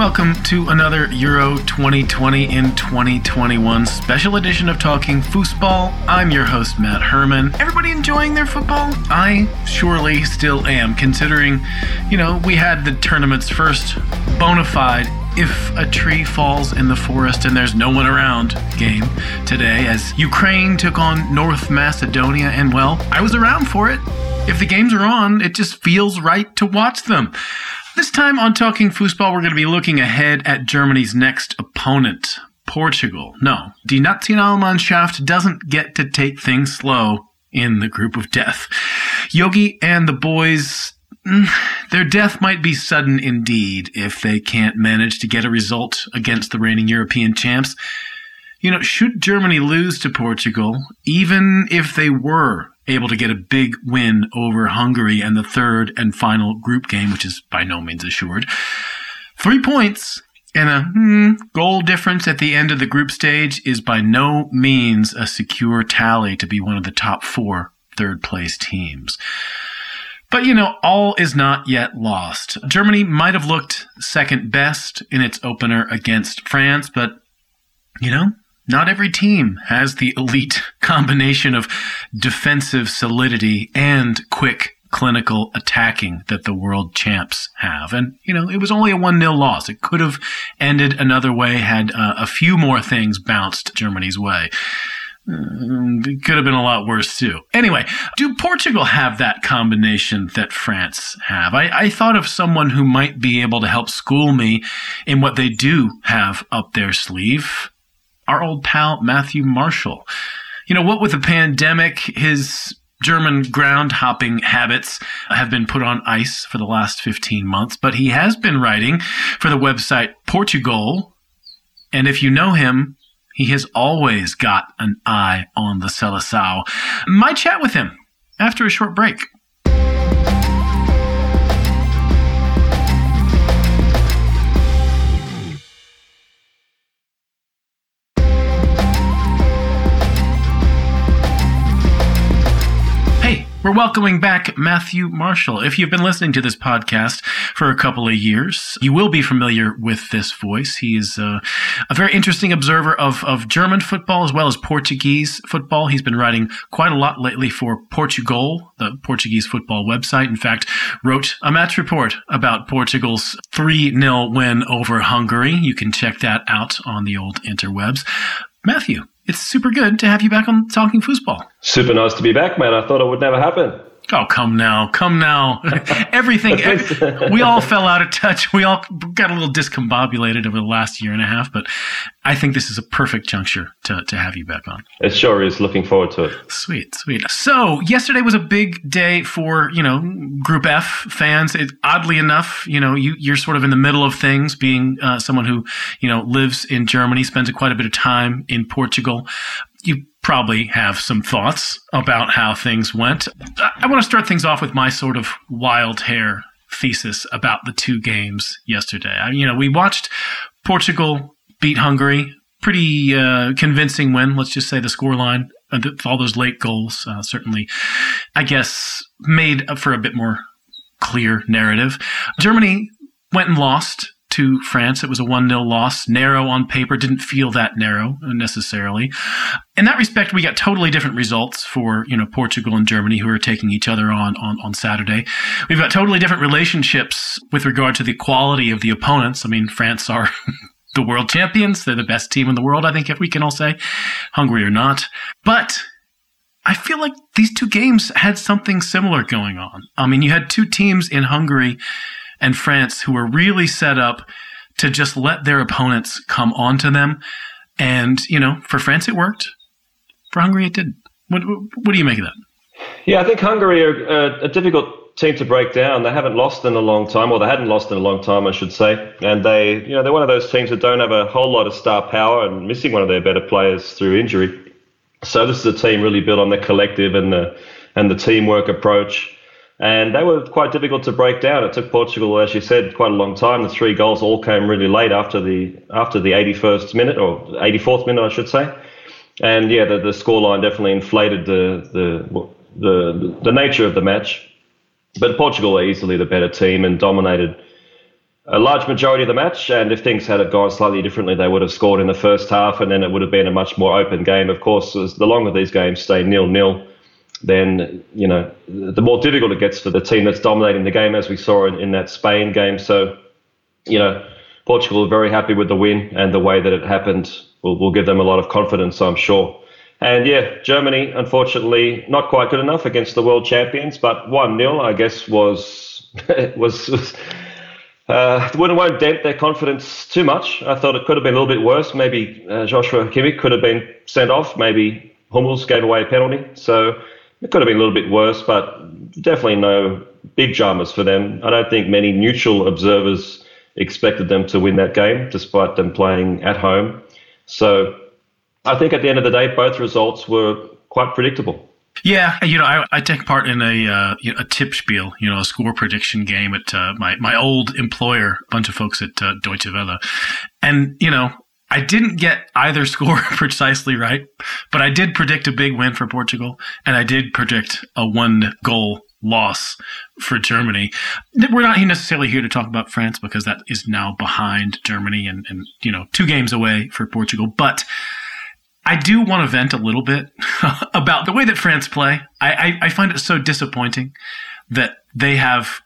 Welcome to another Euro 2020 in 2021 special edition of Talking Fussball. I'm your host, Matt Herman. Everybody enjoying their football? I surely still am, considering, you know, we had the tournament's first bona fide if a tree falls in the forest and there's no one around game today as Ukraine took on North Macedonia. And well, I was around for it. If the games are on, it just feels right to watch them. This time on Talking Fussball, we're going to be looking ahead at Germany's next opponent, Portugal. No, Die Nationalmannschaft doesn't get to take things slow in the group of death. Jogi and the boys, mm, their death might be sudden indeed if they can't manage to get a result against the reigning European champs. You know, should Germany lose to Portugal, even if they were able to get a big win over Hungary and the third and final group game, which is by no means assured. Three points and a hmm, goal difference at the end of the group stage is by no means a secure tally to be one of the top four third place teams. But you know, all is not yet lost. Germany might have looked second best in its opener against France, but you know, not every team has the elite combination of defensive solidity and quick clinical attacking that the world champs have. And, you know, it was only a 1 0 loss. It could have ended another way had uh, a few more things bounced Germany's way. Uh, it could have been a lot worse too. Anyway, do Portugal have that combination that France have? I, I, thought of someone who might be able to help school me in what they do have up their sleeve our old pal Matthew Marshall. You know, what with the pandemic, his German ground hopping habits have been put on ice for the last 15 months, but he has been writing for the website Portugoal. And if you know him, he has always got an eye on the Seleção. My chat with him after a short break. We're welcoming back Matthew Marshall. If you've been listening to this podcast for a couple of years, you will be familiar with this voice. He is uh, a very interesting observer of, of German football as well as Portuguese football. He's been writing quite a lot lately for Portugoal, the Portuguese football website. In fact, wrote a match report about Portugal's 3 0 win over Hungary. You can check that out on the old interwebs. Matthew, it's super good to have you back on Talking Fussball. Super nice to be back, man. I thought it would never happen. Oh, come now, come now. Everything, every, we all fell out of touch. We all got a little discombobulated over the last year and a half, but I think this is a perfect juncture to, to have you back on. It sure is. Looking forward to it. Sweet, sweet. So yesterday was a big day for, you know, Group F fans. It, oddly enough, you know, you, you're sort of in the middle of things being uh, someone who, you know, lives in Germany, spends quite a bit of time in Portugal you probably have some thoughts about how things went. I want to start things off with my sort of wild hair thesis about the two games yesterday. I, you know, we watched Portugal beat Hungary, pretty uh, convincing win. Let's just say the scoreline, uh, all those late goals, uh, certainly, I guess, made for a bit more clear narrative. Germany went and lost to France. It was a 1 0 loss. Narrow on paper, didn't feel that narrow uh, necessarily. In that respect, we got totally different results for, you know, Portugal and Germany who are taking each other on, on, on Saturday. We've got totally different relationships with regard to the quality of the opponents. I mean, France are the world champions. They're the best team in the world, I think, if we can all say. Hungary or not. But I feel like these two games had something similar going on. I mean, you had two teams in Hungary and France who were really set up to just let their opponents come onto them. And, you know, for France it worked. For Hungary it didn't. What, what do you make of that? Yeah, I think Hungary are a, a difficult team to break down. They haven't lost in a long time, or they hadn't lost in a long time, I should say. And they, you know, they're one of those teams that don't have a whole lot of star power and missing one of their better players through injury. So this is a team really built on the collective and the and the teamwork approach and they were quite difficult to break down. It took Portugal, as you said, quite a long time. The three goals all came really late after the after the 81st minute or 84th minute, I should say. And yeah, the, the scoreline definitely inflated the, the the the nature of the match. But Portugal were easily the better team and dominated a large majority of the match. And if things had gone slightly differently, they would have scored in the first half, and then it would have been a much more open game. Of course, the longer these games stay nil nil, then you know the more difficult it gets for the team that's dominating the game, as we saw in, in that Spain game. So, you know, Portugal are very happy with the win and the way that it happened. Will will give them a lot of confidence, I'm sure. And yeah, Germany, unfortunately, not quite good enough against the world champions, but one 0 I guess, was was. was uh, wouldn't won't dent their confidence too much. I thought it could have been a little bit worse. Maybe uh, Joshua Kimmich could have been sent off. Maybe Hummels gave away a penalty. So it could have been a little bit worse, but definitely no big dramas for them. I don't think many neutral observers expected them to win that game, despite them playing at home. So I think at the end of the day, both results were quite predictable. Yeah, you know, I, I take part in a uh, you know, a Tippspiel, you know, a score prediction game at uh, my my old employer, a bunch of folks at uh, Deutsche Welle, and you know, I didn't get either score precisely right, but I did predict a big win for Portugal, and I did predict a one goal loss for Germany. We're not necessarily here to talk about France because that is now behind Germany and, and you know two games away for Portugal, but I do want to vent a little bit about the way that France play. I, I, I, find it so disappointing that they have,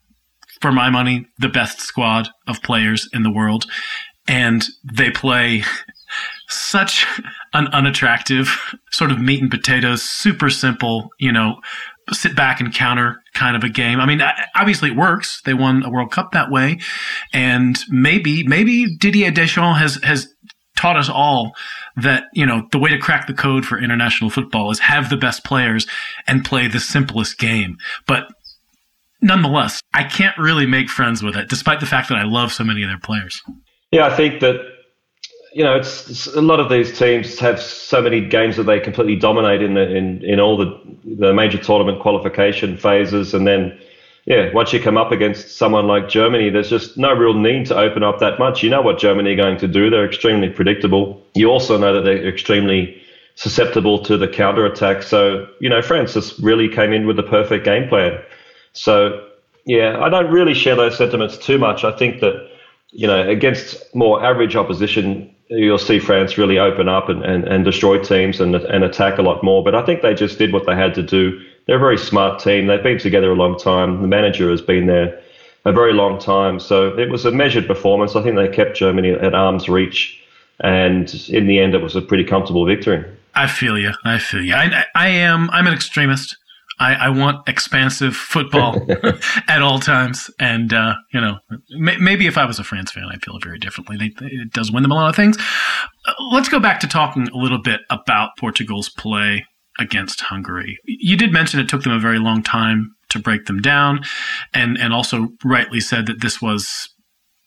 for my money, the best squad of players in the world. And they play such an unattractive, sort of meat and potatoes, super simple, you know, sit back and counter kind of a game. I mean, obviously it works. They won a World Cup that way. And maybe, maybe Didier Deschamps has, has taught us all that, you know, the way to crack the code for international football is have the best players and play the simplest game. But nonetheless, I can't really make friends with it, despite the fact that I love so many of their players. Yeah, I think that you know, it's, it's, a lot of these teams have so many games that they completely dominate in the, in in all the the major tournament qualification phases, and then yeah, once you come up against someone like Germany, there's just no real need to open up that much. You know what Germany are going to do. They're extremely predictable. You also know that they're extremely susceptible to the counter attack. So, you know, France just really came in with the perfect game plan. So, yeah, I don't really share those sentiments too much. I think that, you know, against more average opposition, you'll see France really open up and, and, and destroy teams and, and attack a lot more. But I think they just did what they had to do they're a very smart team. They've been together a long time. The manager has been there a very long time. So it was a measured performance. I think they kept Germany at arm's reach. And in the end, it was a pretty comfortable victory. I feel you. I feel you. I, I am. I'm an extremist. I, I want expansive football at all times, and uh, you know, may, maybe if I was a France fan, I'd feel very differently. They, it does win them a lot of things. Uh, let's go back to talking a little bit about Portugal's play against Hungary. You did mention it took them a very long time to break them down, and and also rightly said that this was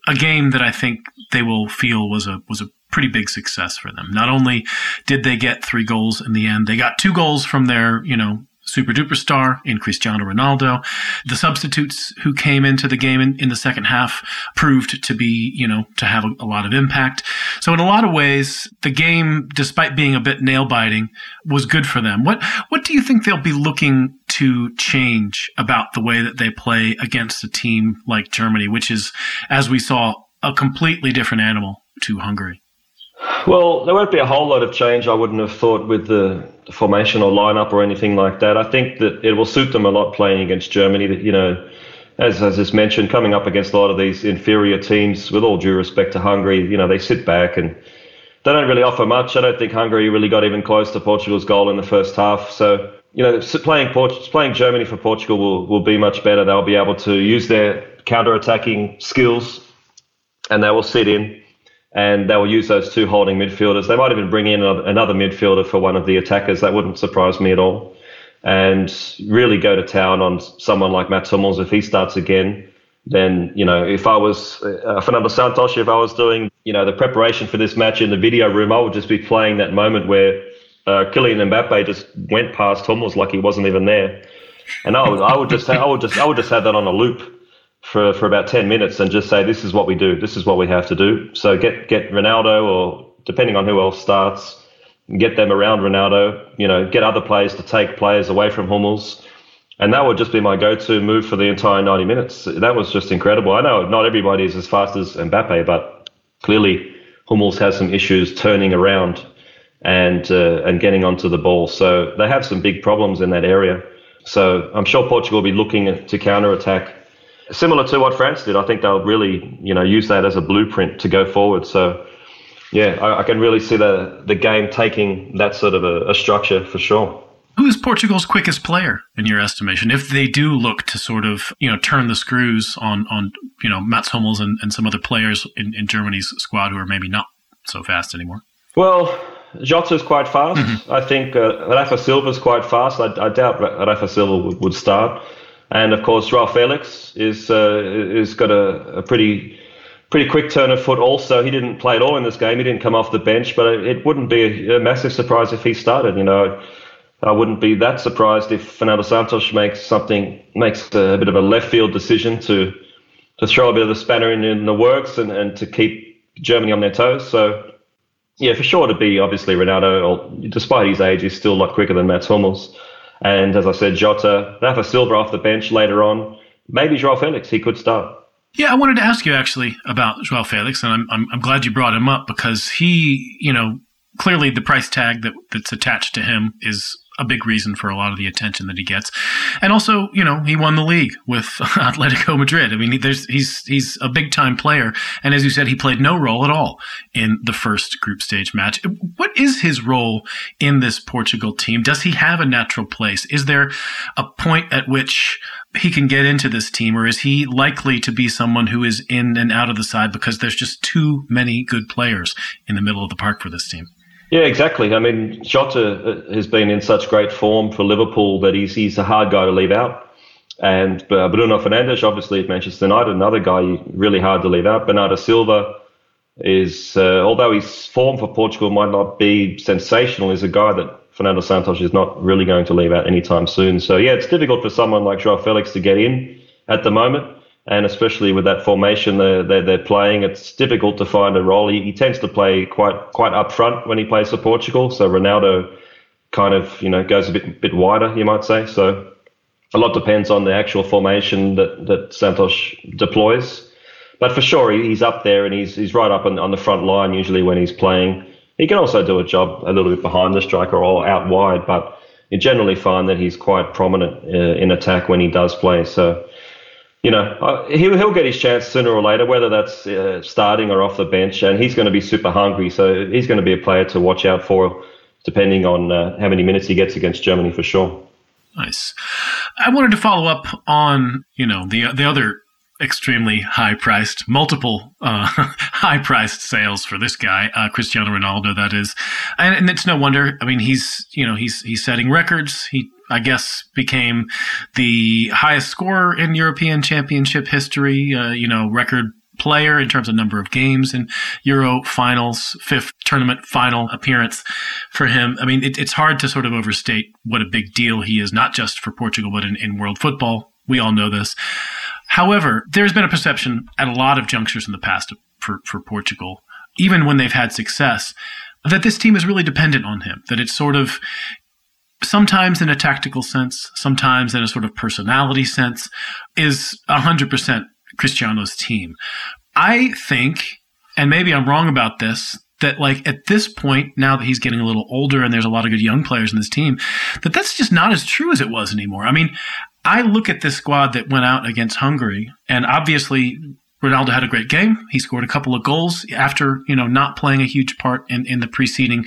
a game that I think they will feel was a was a pretty big success for them. Not only did they get three goals in the end, they got two goals from their you know super duper star in Cristiano Ronaldo. The substitutes who came into the game in, in the second half proved to be, you know, to have a, a, lot of impact. So in a lot of ways, the game, despite being a bit nail biting, was good for them. What, what do you think they'll be looking to change about the way that they play against a team like Germany, which is, as we saw, a completely different animal to Hungary? Well, there won't be a whole lot of change, I wouldn't have thought, with the formation or lineup or anything like that. I think that it will suit them a lot playing against Germany. That you know, as as is mentioned, coming up against a lot of these inferior teams. With all due respect to Hungary, you know, they sit back and they don't really offer much. I don't think Hungary really got even close to Portugal's goal in the first half. So you know, playing Port- playing Germany for Portugal will will be much better. They'll be able to use their counter attacking skills, and they will sit in and they will use those two holding midfielders. They might even bring in another midfielder for one of the attackers. That wouldn't surprise me at all. And really go to town on someone like Mats Hummels if he starts again. Then you know, if I was uh, Fernando Santos, if I was doing you know the preparation for this match in the video room, I would just be playing that moment where uh, Kylian Mbappe just went past Hummels like he wasn't even there, and I would, I would just I would just I would just have that on a loop for, for about 10 minutes and just say, this is what we do. This is what we have to do. So get, get Ronaldo or depending on who else starts, get them around Ronaldo, you know, get other players to take players away from Hummels and that would just be my go-to move for the entire 90 minutes. That was just incredible. I know not everybody is as fast as Mbappe, but clearly Hummels has some issues turning around and uh, and getting onto the ball. So they have some big problems in that area. So I'm sure Portugal will be looking to counter attack, similar to what France did. I think they'll really you know use that as a blueprint to go forward. So yeah, I, I can really see the the game taking that sort of a, a structure for sure. Who is Portugal's quickest player in your estimation? If they do look to sort of, you know, turn the screws on, on you know, Mats Hummels and, and some other players in, in Germany's squad who are maybe not so fast anymore? Well, Jota is quite fast. Mm-hmm. I think uh, Rafa is quite fast. I, I doubt Rafa Silva would, would, start. And of course, Ralph Felix is uh, is got a, a, pretty pretty quick turn of foot. Also, he didn't play at all in this game. He didn't come off the bench, but it, wouldn't be a, a, massive surprise if he started. You know, I wouldn't be that surprised if Fernando Santos makes something makes a, bit of a left field decision to to throw a bit of the spanner in, in the works and, and to keep Germany on their toes. So yeah, for sure to be obviously Ronaldo, despite his age, he's still a lot quicker than Mats Hummels. And as I said, Jota, Rafa Silva off the bench later on. Maybe Joao Felix, he could start. Yeah, I wanted to ask you actually about Joao Felix, and I'm, I'm, I'm glad you brought him up because he, you know, clearly the price tag that that's attached to him is a big reason for a lot of the attention that he gets. And also, you know, he won the league with Atletico Madrid. I mean, there's he's he's a big time player, and as you said, he played no role at all in the first group stage match. What is his role in this Portugal team? Does he have a natural place? Is there a point at which he can get into this team, or is he likely to be someone who is in and out of the side because there's just too many good players in the middle of the park for this team? Yeah, exactly. I mean, Jota uh, has been in such great form for Liverpool that he's he's a hard guy to leave out. And uh, Bruno Fernandes, obviously at Manchester United, another guy really hard to leave out. Bernardo Silva is, uh, although his form for Portugal might not be sensational, is a guy that Fernando Santos is not really going to leave out anytime soon. So yeah, it's difficult for someone like Joao Felix to get in at the moment and especially with that formation they're, they're, they're, playing, it's difficult to find a role. He, he tends to play quite quite up front when he plays for Portugal. So Ronaldo kind of you know goes a bit bit wider, you might say. So a lot depends on the actual formation that that Santos deploys. But for sure, he's up there and he's he's right up on, on the front line usually when he's playing. He can also do a job a little bit behind the striker or out wide, but you generally find that he's quite prominent uh, in attack when he does play. So you know, he'll, he'll get his chance sooner or later, whether that's uh, starting or off the bench, and he's going to be super hungry. So he's going to be a player to watch out for, depending on uh, how many minutes he gets against Germany for sure. Nice. I wanted to follow up on you know the the other extremely high priced, multiple uh, high priced sales for this guy, uh, Cristiano Ronaldo. That is, and, and, it's no wonder. I mean, he's you know he's he's setting records. He I guess became the highest scorer in European Championship history. Uh, you know, record player in terms of number of games in Euro finals, fifth tournament final appearance for him. I mean, it, it's hard to sort of overstate what a big deal he is, not just for Portugal, but in, in world football. We all know this. However, there's been a perception at a lot of junctures in the past for, for Portugal, even when they've had success, that this team is really dependent on him, that it's sort of sometimes in a tactical sense, sometimes in a sort of personality sense, is 100% Cristiano's team. I think, and maybe I'm wrong about this, that like at this point now that he's getting a little older and there's a lot of good young players in this team that that's just not as true as it was anymore i mean I look at this squad that went out against Hungary, and obviously Ronaldo had a great game. He scored a couple of goals after, you know, not playing a huge part in, in the preceding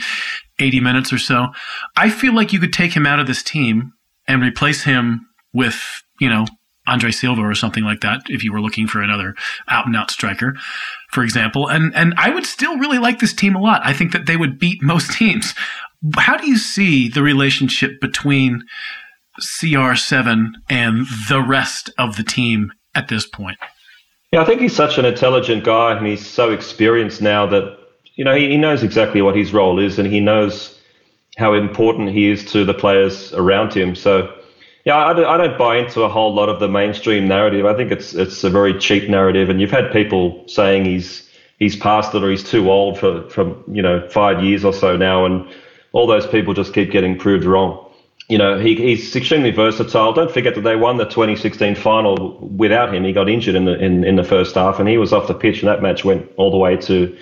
80 minutes or so. I feel like you could take him out of this team and replace him with, you know, Andre Silva or something like that if you were looking for another out and out striker, for example. And and I would still really like this team a lot. I think that they would beat most teams. How do you see the relationship between CR7 and the rest of the team at this point? Yeah, I think he's such an intelligent guy and he's so experienced now that, you know, he, he knows exactly what his role is and he knows how important he is to the players around him. So, yeah, I, I don't buy into a whole lot of the mainstream narrative. I think it's it's a very cheap narrative, and you've had people saying he's he's past it or he's too old for from you know five years or so now, and all those people just keep getting proved wrong. You know, he, he's extremely versatile. Don't forget that they won the 2016 final without him. He got injured in the in, in the first half, and he was off the pitch, and that match went all the way to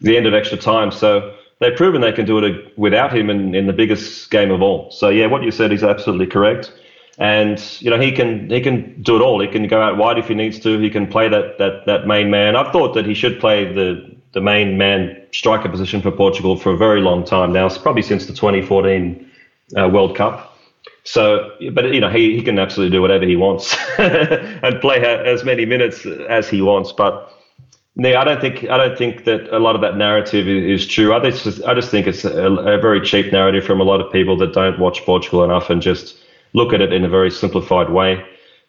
the end of extra time. So they've proven they can do it uh, without him in, in the biggest game of all. So yeah, what you said is absolutely correct. And you know he can he can do it all. He can go out wide if he needs to. He can play that that that main man. I've thought that he should play the the main man striker position for Portugal for a very long time now. It's probably since the 2014 uh, World Cup. So, but you know, he, he can absolutely do whatever he wants and play as many minutes as he wants. But no, I don't think I don't think that a lot of that narrative is, true. I just I just think it's a, a, very cheap narrative from a lot of people that don't watch Portugal enough and just look at it in a very simplified way.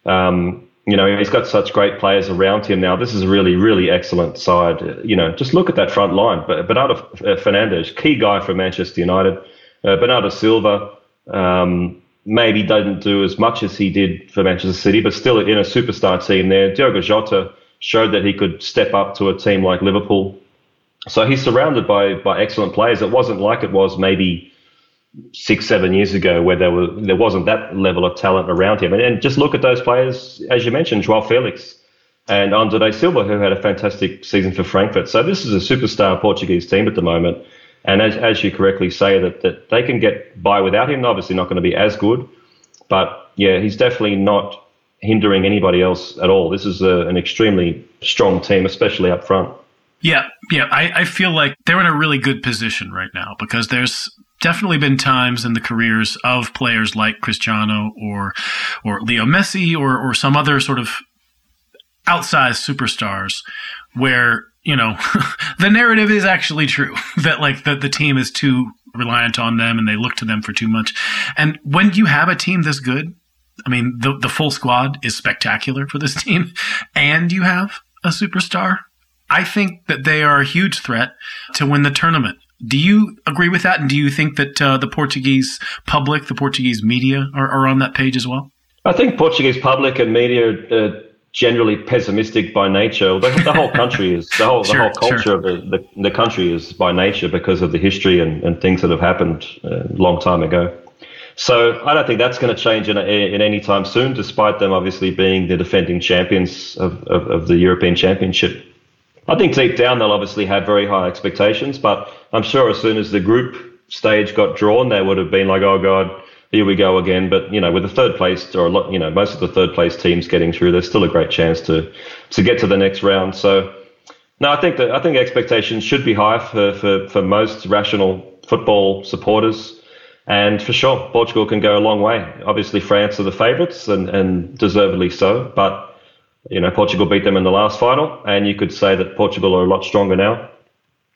Um, you know, he's got such great players around him now. This is a really, really excellent side. You know, just look at that front line. But Bernardo Fernandes, key guy for Manchester United. Uh, Bernardo Silva um, maybe doesn't do as much as he did for Manchester City, but still in a superstar team there. Diogo Jota showed that he could step up to a team like Liverpool. So he's surrounded by by excellent players. It wasn't like it was maybe six, seven years ago where there were there wasn't that level of talent around him. And, and just look at those players, as you mentioned, Joao Felix and Andre Silva, who had a fantastic season for Frankfurt. So this is a superstar Portuguese team at the moment. And as, as you correctly say, that, that they can get by without him. Obviously, not going to be as good, but yeah, he's definitely not hindering anybody else at all. This is a, an extremely strong team, especially up front. Yeah, yeah. I, I feel like they're in a really good position right now because there's definitely been times in the careers of players like Cristiano or or Leo Messi or or some other sort of outsized superstars where you know, the narrative is actually true that like the, the team is too reliant on them and they look to them for too much. And when you have a team this good, I mean, the, the full squad is spectacular for this team and you have a superstar. I think that they are a huge threat to win the tournament. Do you agree with that? And do you think that uh, the Portuguese public, the Portuguese media are, are on that page as well? I think Portuguese public and media uh, generally pessimistic by nature. The, the whole country is the whole sure, the whole culture sure. of the, the, the country is by nature because of the history and, and things that have happened a long time ago. So I don't think that's going to change in, in any time soon, despite them obviously being the defending champions of, of, of the European Championship. I think deep down they'll obviously have very high expectations, but I'm sure as soon as the group stage got drawn, they would have been like, oh God, here we go again. But you know, with the third place or a lot, you know, most of the third place teams getting through, there's still a great chance to to get to the next round. So, no, I think that I think expectations should be high for for, for most rational football supporters. And for sure, Portugal can go a long way. Obviously, France are the favourites and, and deservedly so. But, you know, Portugal beat them in the last final. And you could say that Portugal are a lot stronger now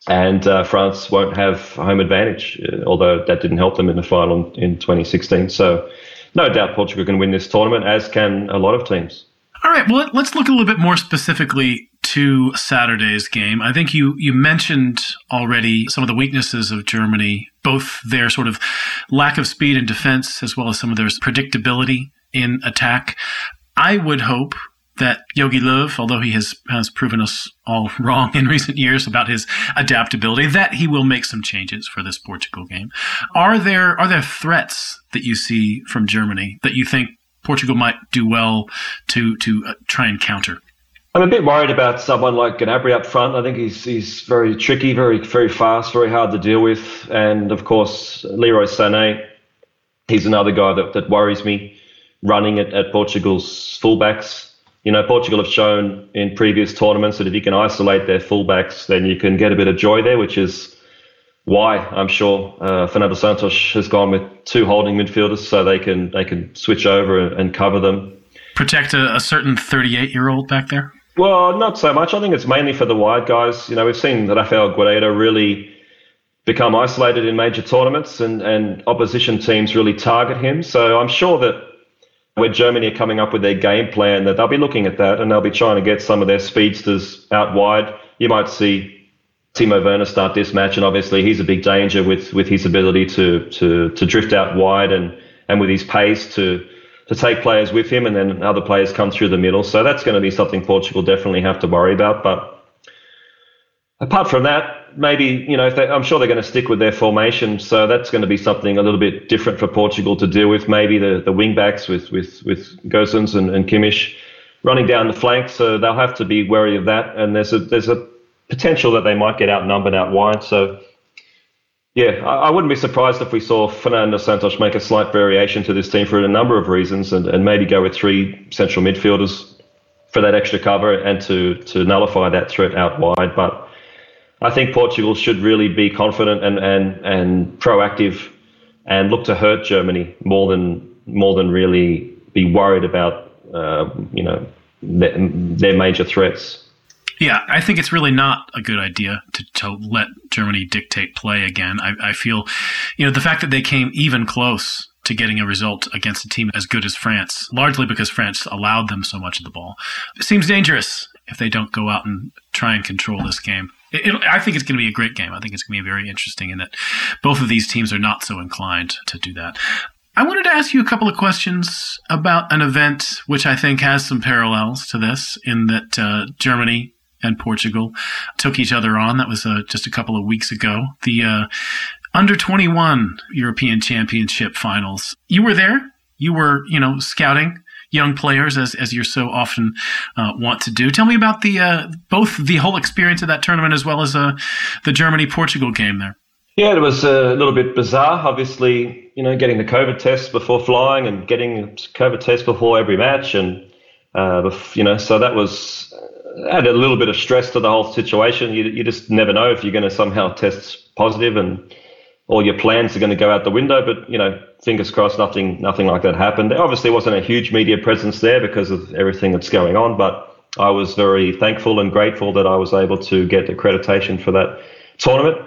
and uh, France won't have home advantage, uh, although that didn't help them in the final in 2016. So, no doubt Portugal can win this tournament, as can a lot of teams. All right, well, let's look a little bit more specifically to Saturday's game. I think you you mentioned already some of the weaknesses of Germany, both their sort of lack of speed in defense as well as some of their predictability in attack. I would hope that Jogi Löw, although he has, has proven us all wrong in recent years about his adaptability, that he will make some changes for this Portugal game. Are there are there threats that you see from Germany that you think Portugal might do well to to uh, try and counter? I'm a bit worried about someone like Gnabry up front. I think he's he's very tricky, very very fast, very hard to deal with, and of course Leroy Sané. He's another guy that, that worries me running at, at Portugal's fullbacks you know, Portugal have shown in previous tournaments that if you can isolate their fullbacks, then you can get a bit of joy there, which is why I'm sure uh, Fernando Santos has gone with two holding midfielders so they can they can switch over and cover them. Protect a, a certain 38 year old back there. Well, not so much. I think it's mainly for the wide guys. You know, we've seen Rafael Guerreiro really become isolated in major tournaments, and and opposition teams really target him. So I'm sure that where Germany are coming up with their game plan, that they'll be looking at that and they'll be trying to get some of their speedsters out wide. You might see Timo Werner start this match, and obviously he's a big danger with, with his ability to, to, to drift out wide and, and with his pace to to take players with him, and then other players come through the middle. So that's going to be something Portugal definitely have to worry about. But apart from that, maybe you know they, I'm sure they're going to stick with their formation, so that's going to be something a little bit different for Portugal to deal with. Maybe the the wing backs with with with Gosens and, and Kimmich running down the flanks, so they'll have to be wary of that. And there's a there's a potential that they might get outnumbered out wide. So yeah, I, I wouldn't be surprised if we saw Fernando Santos make a slight variation to this team for a number of reasons, and, and maybe go with three central midfielders for that extra cover and to to nullify that threat out wide. But I think Portugal should really be confident and and and proactive and look to hurt Germany more than more than really be worried about uh, you know their, their major threats. Yeah, I think it's really not a good idea to, to let Germany dictate play again. I, I feel, you know, the fact that they came even close to getting a result against a team as good as France, largely because France allowed them so much of the ball, seems dangerous if they don't go out and try and control this game. It, I think it's going to be a great game. I think it's going to be very interesting in that both of these teams are not so inclined to do that. I wanted to ask you a couple of questions about an event which I think has some parallels to this, in that uh, Germany and Portugal took each other on. That was uh, just a couple of weeks ago. The uh, under 21 European Championship finals. You were there. You were, you know, scouting young players as, as you're so often uh, want to do. Tell me about the uh, both the whole experience of that tournament as well as uh, the Germany Portugal game there. Yeah, it was a little bit bizarre. Obviously, you know, getting the COVID test before flying and getting COVID test before every match, and uh, you know, so that was added a little bit of stress to the whole situation. You, you just never know if you're going to somehow test positive and all your plans are going to go out the window. But you know, fingers crossed, nothing nothing like that happened. There obviously wasn't a huge media presence there because of everything that's going on, but I was very thankful and grateful that I was able to get accreditation for that tournament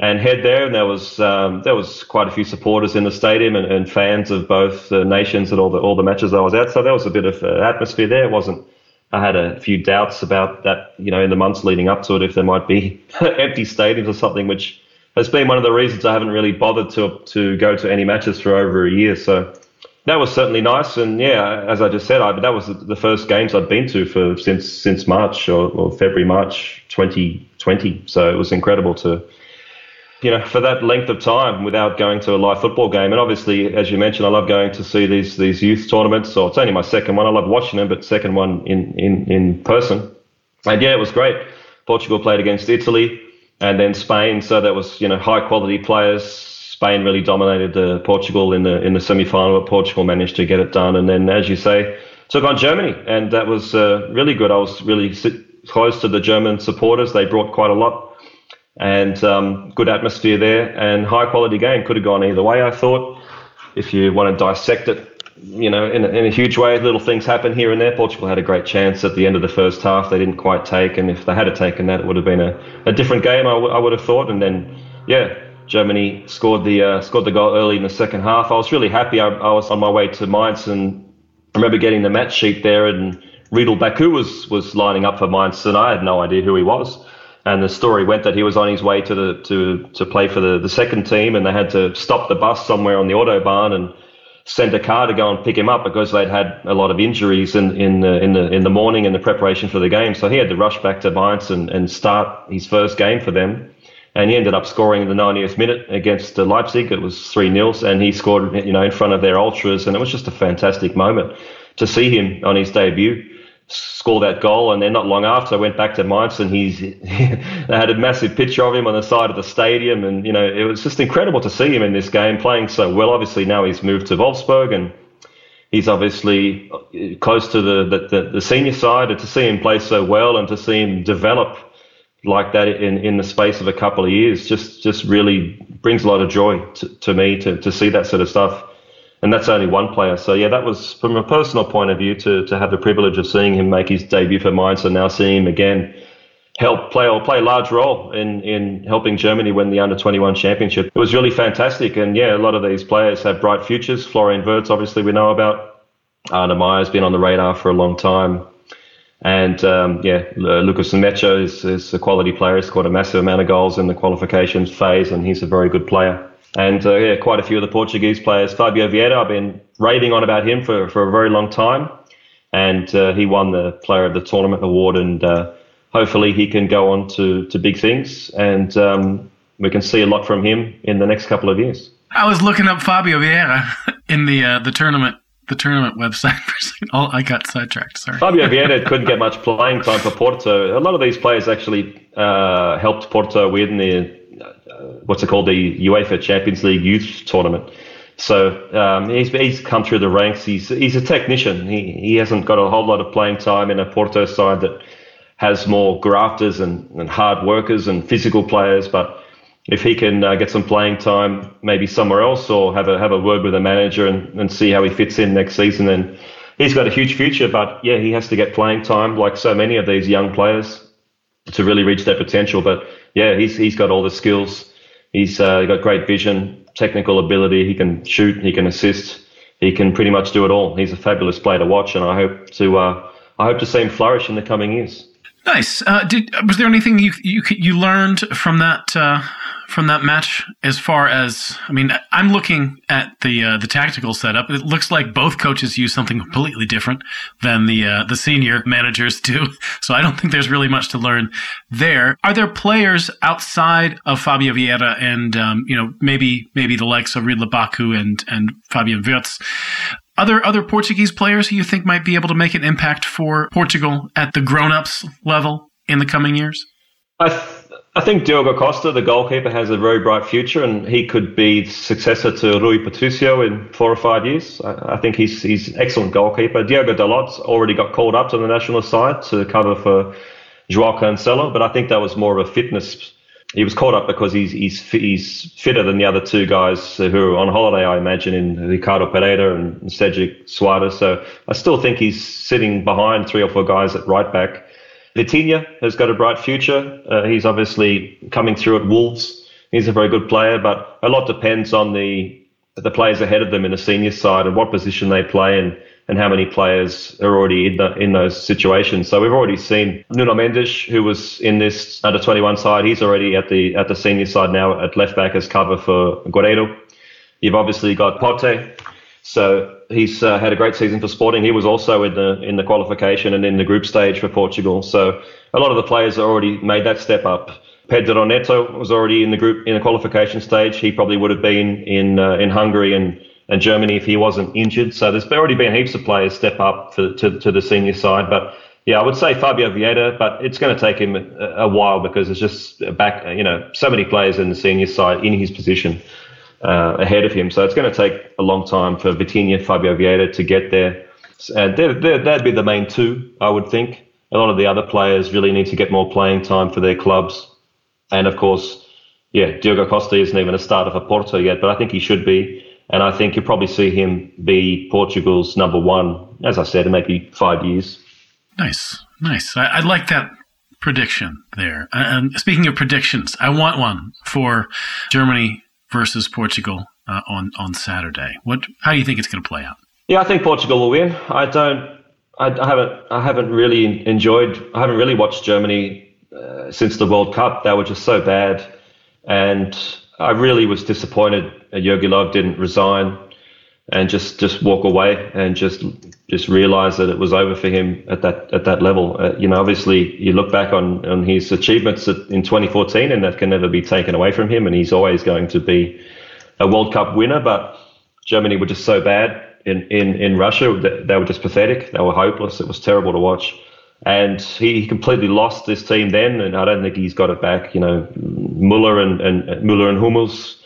and head there. And there was um, there was quite a few supporters in the stadium and, and fans of both the nations at all the all the matches I was at. So there was a bit of uh, atmosphere there. It wasn't I had a few doubts about that, you know, in the months leading up to it, if there might be empty stadiums or something, which has been one of the reasons I haven't really bothered to to go to any matches for over a year. So that was certainly nice, and yeah, as I just said, I, that was the first games I'd been to for since since March or, or February March 2020. So it was incredible to you know, for that length of time without going to a live football game. And obviously, as you mentioned, I love going to see these these youth tournaments. So it's only my second one. I love watching them, but second one in in in person. And yeah, it was great. Portugal played against Italy and then Spain. So that was you know high quality players. Spain really dominated uh, Portugal in the in the semi final, but Portugal managed to get it done. And then, as you say, took on Germany, and that was uh, really good. I was really close to the German supporters. They brought quite a lot and um, good atmosphere there and high quality game. Could have gone either way, I thought. If you want to dissect it, you know, in a, in a huge way, little things happen here and there. Portugal had a great chance at the end of the first half. They didn't quite take, and if they had taken that, it would have been a, a different game. I, w- I would have thought. And then, yeah, Germany scored the uh, scored the goal early in the second half. I was really happy. I, I was on my way to Mainz, and I remember getting the match sheet there, and Ridle Baku was was lining up for Mainz, and I had no idea who he was. And the story went that he was on his way to the to to play for the, the second team, and they had to stop the bus somewhere on the autobahn and send a car to go and pick him up because they'd had a lot of injuries in in the in the in the morning in the preparation for the game. So he had to rush back to Mainz and, and start his first game for them. And he ended up scoring in the 90th minute against uh, Leipzig. It was 3 0, and he scored you know in front of their ultras, and it was just a fantastic moment to see him on his debut score that goal. And then not long after, I went back to Mainz and he's they had a massive picture of him on the side of the stadium. And, you know, it was just incredible to see him in this game playing so well. Obviously, now he's moved to Wolfsburg and he's obviously close to the, the, the senior side. And to see him play so well and to see him develop like that in, in the space of a couple of years just, just really brings a lot of joy to, to me to, to see that sort of stuff and that's only one player. So yeah, that was from a personal point of view to to have the privilege of seeing him make his debut for Mainz, and now seeing him again help play or play a large role in in helping Germany win the under 21 championship. It was really fantastic, and yeah, a lot of these players have bright futures. Florian Wirtz, obviously, we know about. Arne Maier's been on the radar for a long time. And um, yeah, Lukas Nmecha is, is a quality player. He's scored a massive amount of goals in the qualifications phase, and he's a very good player. And uh, yeah, quite a few of the Portuguese players. Fabio Vieira, I've been raving on about him for, for a very long time. And uh, he won the Player of the Tournament award. And uh, hopefully he can go on to, to big things, and um, we can see a lot from him in the next couple of years. I was looking up Fabio Vieira in the uh, the tournament the tournament website for a second. Oh, I got sidetracked. Sorry. Fabio Vieira couldn't get much playing time for Porto. A lot of these players actually uh, helped Porto win the what's it called the UEFA Champions League youth tournament. So um, he's, he's come through the ranks. He's he's a technician. He he hasn't got a whole lot of playing time in a Porto side that has more grafters and, and hard workers and physical players, but if he can uh, get some playing time, maybe somewhere else, or have a have a word with the manager and, and see how he fits in next season, then he's got a huge future. But yeah, he has to get playing time, like so many of these young players, to really reach their potential. But yeah, he's he's got all the skills. He's uh, got great vision, technical ability. He can shoot. He can assist. He can pretty much do it all. He's a fabulous player to watch, and I hope to uh, I hope to see him flourish in the coming years. Nice. Uh, did was there anything you you you learned from that uh, from that match as far as I mean I'm looking at the uh, the tactical setup. It looks like both coaches use something completely different than the uh, the senior managers do. So I don't think there's really much to learn there. Are there players outside of Fabio Vieira and um, you know maybe maybe the likes of Ridle Baku and and Fabian Wirtz other other Portuguese players who you think might be able to make an impact for Portugal at the grown-ups level in the coming years I th- I think Diogo Costa, the goalkeeper, has a very bright future, and he could be successor to Rui Patricio in four or five years. I, I think he's he's an excellent goalkeeper. Diogo Dalot's already got called up to the national side to cover for Joao Cancelo, but I think that was more of a fitness. He was caught up because he's he's he's fitter than the other two guys who are on holiday, I imagine, in Ricardo Pereira and Cedric Soares. So I still think he's sitting behind three or four guys at right back. Vitinha has got a bright future. Uh, he's obviously coming through at Wolves. He's a very good player, but a lot depends on the the players ahead of them in the senior side and what position they play and, and how many players are already in, the, in those situations. So we've already seen Nuno Mendes, who was in this under 21 side. He's already at the at the senior side now at left back as cover for Guerreiro. You've obviously got Pote, so he's uh, had a great season for Sporting. He was also in the in the qualification and in the group stage for Portugal. So a lot of the players already made that step up. Pedro Neto was already in the group in the qualification stage. He probably would have been in uh, in Hungary and, and Germany if he wasn't injured. So there's already been heaps of players step up for, to to the senior side. But yeah, I would say Fabio Vieira, but it's going to take him a, a while because there's just back you know so many players in the senior side in his position uh, ahead of him. So it's going to take a long time for Vitinha, Fabio Vieira to get there. And they're, they're, that'd be the main two, I would think. A lot of the other players really need to get more playing time for their clubs. And of course, yeah, Diogo Costa isn't even a starter for Porto yet, but I think he should be. And I think you'll probably see him be Portugal's number one, as I said, in maybe five years. Nice, nice. I, I like that prediction there. And speaking of predictions, I want one for Germany versus Portugal uh, on on Saturday. What? How do you think it's going to play out? Yeah, I think Portugal will win. I don't. I, I haven't. I haven't really enjoyed. I haven't really watched Germany uh, since the World Cup. They were just so bad, and I really was disappointed. Jogi Löw didn't resign and just just walk away and just just realize that it was over for him at that at that level. Uh, you know, obviously, you look back on on his achievements in 2014, and that can never be taken away from him. And he's always going to be a World Cup winner. But Germany were just so bad in in in Russia; they were just pathetic. They were hopeless. It was terrible to watch. And he completely lost this team then, and I don't think he's got it back. You know, Muller and, and Muller and Hummels,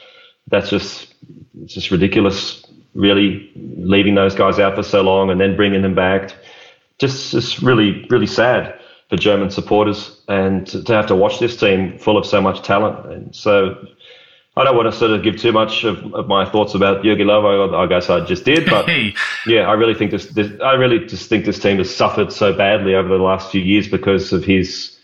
that's just it's just ridiculous really leaving those guys out for so long and then bringing them back. Just, just really, really sad for German supporters and to, to have to watch this team full of so much talent. And so I don't want to sort of give too much of, of my thoughts about Jogi Löw. I, I guess I just did, but yeah, I really think this, this, I really just think this team has suffered so badly over the last few years because of his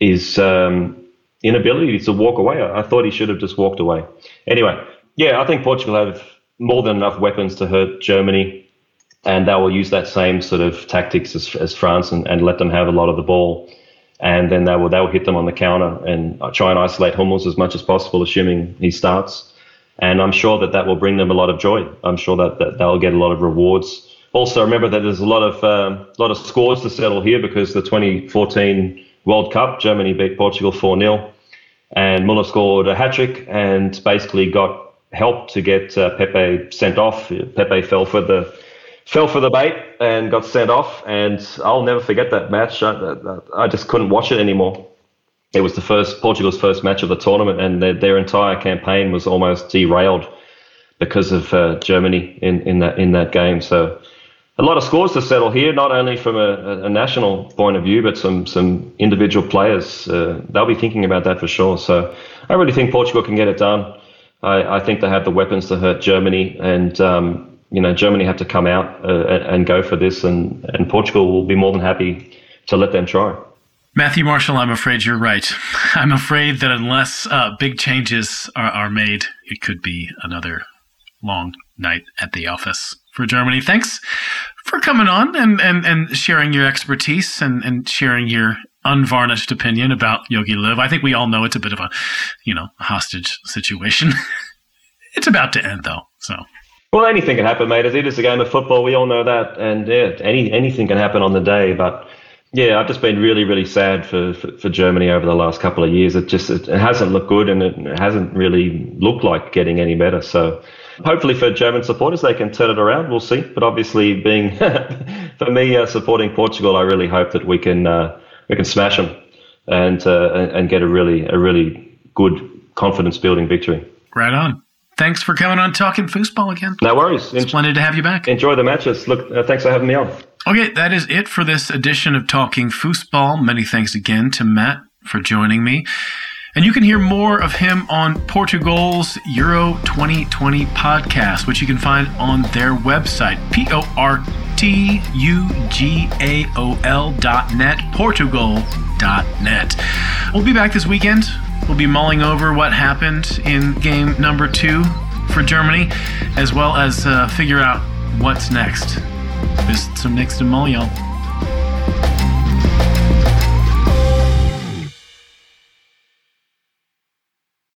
his um, inability to walk away. I, I thought he should have just walked away. Anyway, yeah, I think Portugal have more than enough weapons to hurt Germany, and they will use that same sort of tactics as, as France and, and let them have a lot of the ball. And then they will they will hit them on the counter and try and isolate Hummels as much as possible, assuming he starts. And I'm sure that that will bring them a lot of joy. I'm sure that, that they'll get a lot of rewards. Also, remember that there's a lot of uh, lot of scores to settle here because the 2014 World Cup. Germany beat Portugal 4 0, and Muller scored a hat trick and basically got help to get uh, Pepe sent off. Pepe fell for the fell for the bait and got sent off. And I'll never forget that match. I, I just couldn't watch it anymore. It was the first Portugal's first match of the tournament, and their, their entire campaign was almost derailed because of uh, Germany in, in that in that game. So a lot of scores to settle here, not only from a, a national point of view, but some some individual players. Uh, they'll be thinking about that for sure. So I really think Portugal can get it done. I, I think they have the weapons to hurt Germany, and um, you know Germany have to come out uh, and go for this, and, and Portugal will be more than happy to let them try. Matthew Marshall, I'm afraid you're right. I'm afraid that unless uh, big changes are, are made, it could be another long night at the office for Germany. Thanks for coming on and, and, and sharing your expertise and, and sharing your unvarnished opinion about Jogi Löw. I think we all know it's a bit of a, you know, hostage situation. it's about to end though, so. Well, anything can happen, mate. It is a game of football. We all know that, and yeah, any anything can happen on the day. But yeah, I've just been really, really sad for, for, for Germany over the last couple of years. It just it, it hasn't looked good, and it hasn't really looked like getting any better. So hopefully for German supporters, they can turn it around. We'll see. But obviously, being for me uh, supporting Portugal, I really hope that we can. Uh, we can smash them and uh, and get a really a really good confidence building victory. Right on. Thanks for coming on talking football again. No worries. It's splendid to have you back. Enjoy the matches. Look, uh, thanks for having me on. Okay, that is it for this edition of Talking Fussball. Many thanks again to Matt for joining me. And you can hear more of him on Portugoal's Euro 2020 podcast, which you can find on their website, P O R T U G A O L dot net, Portugal dot net. We'll be back this weekend. We'll be mulling over what happened in game number two for Germany, as well as uh, figure out what's next. There's some next to mull, y'all.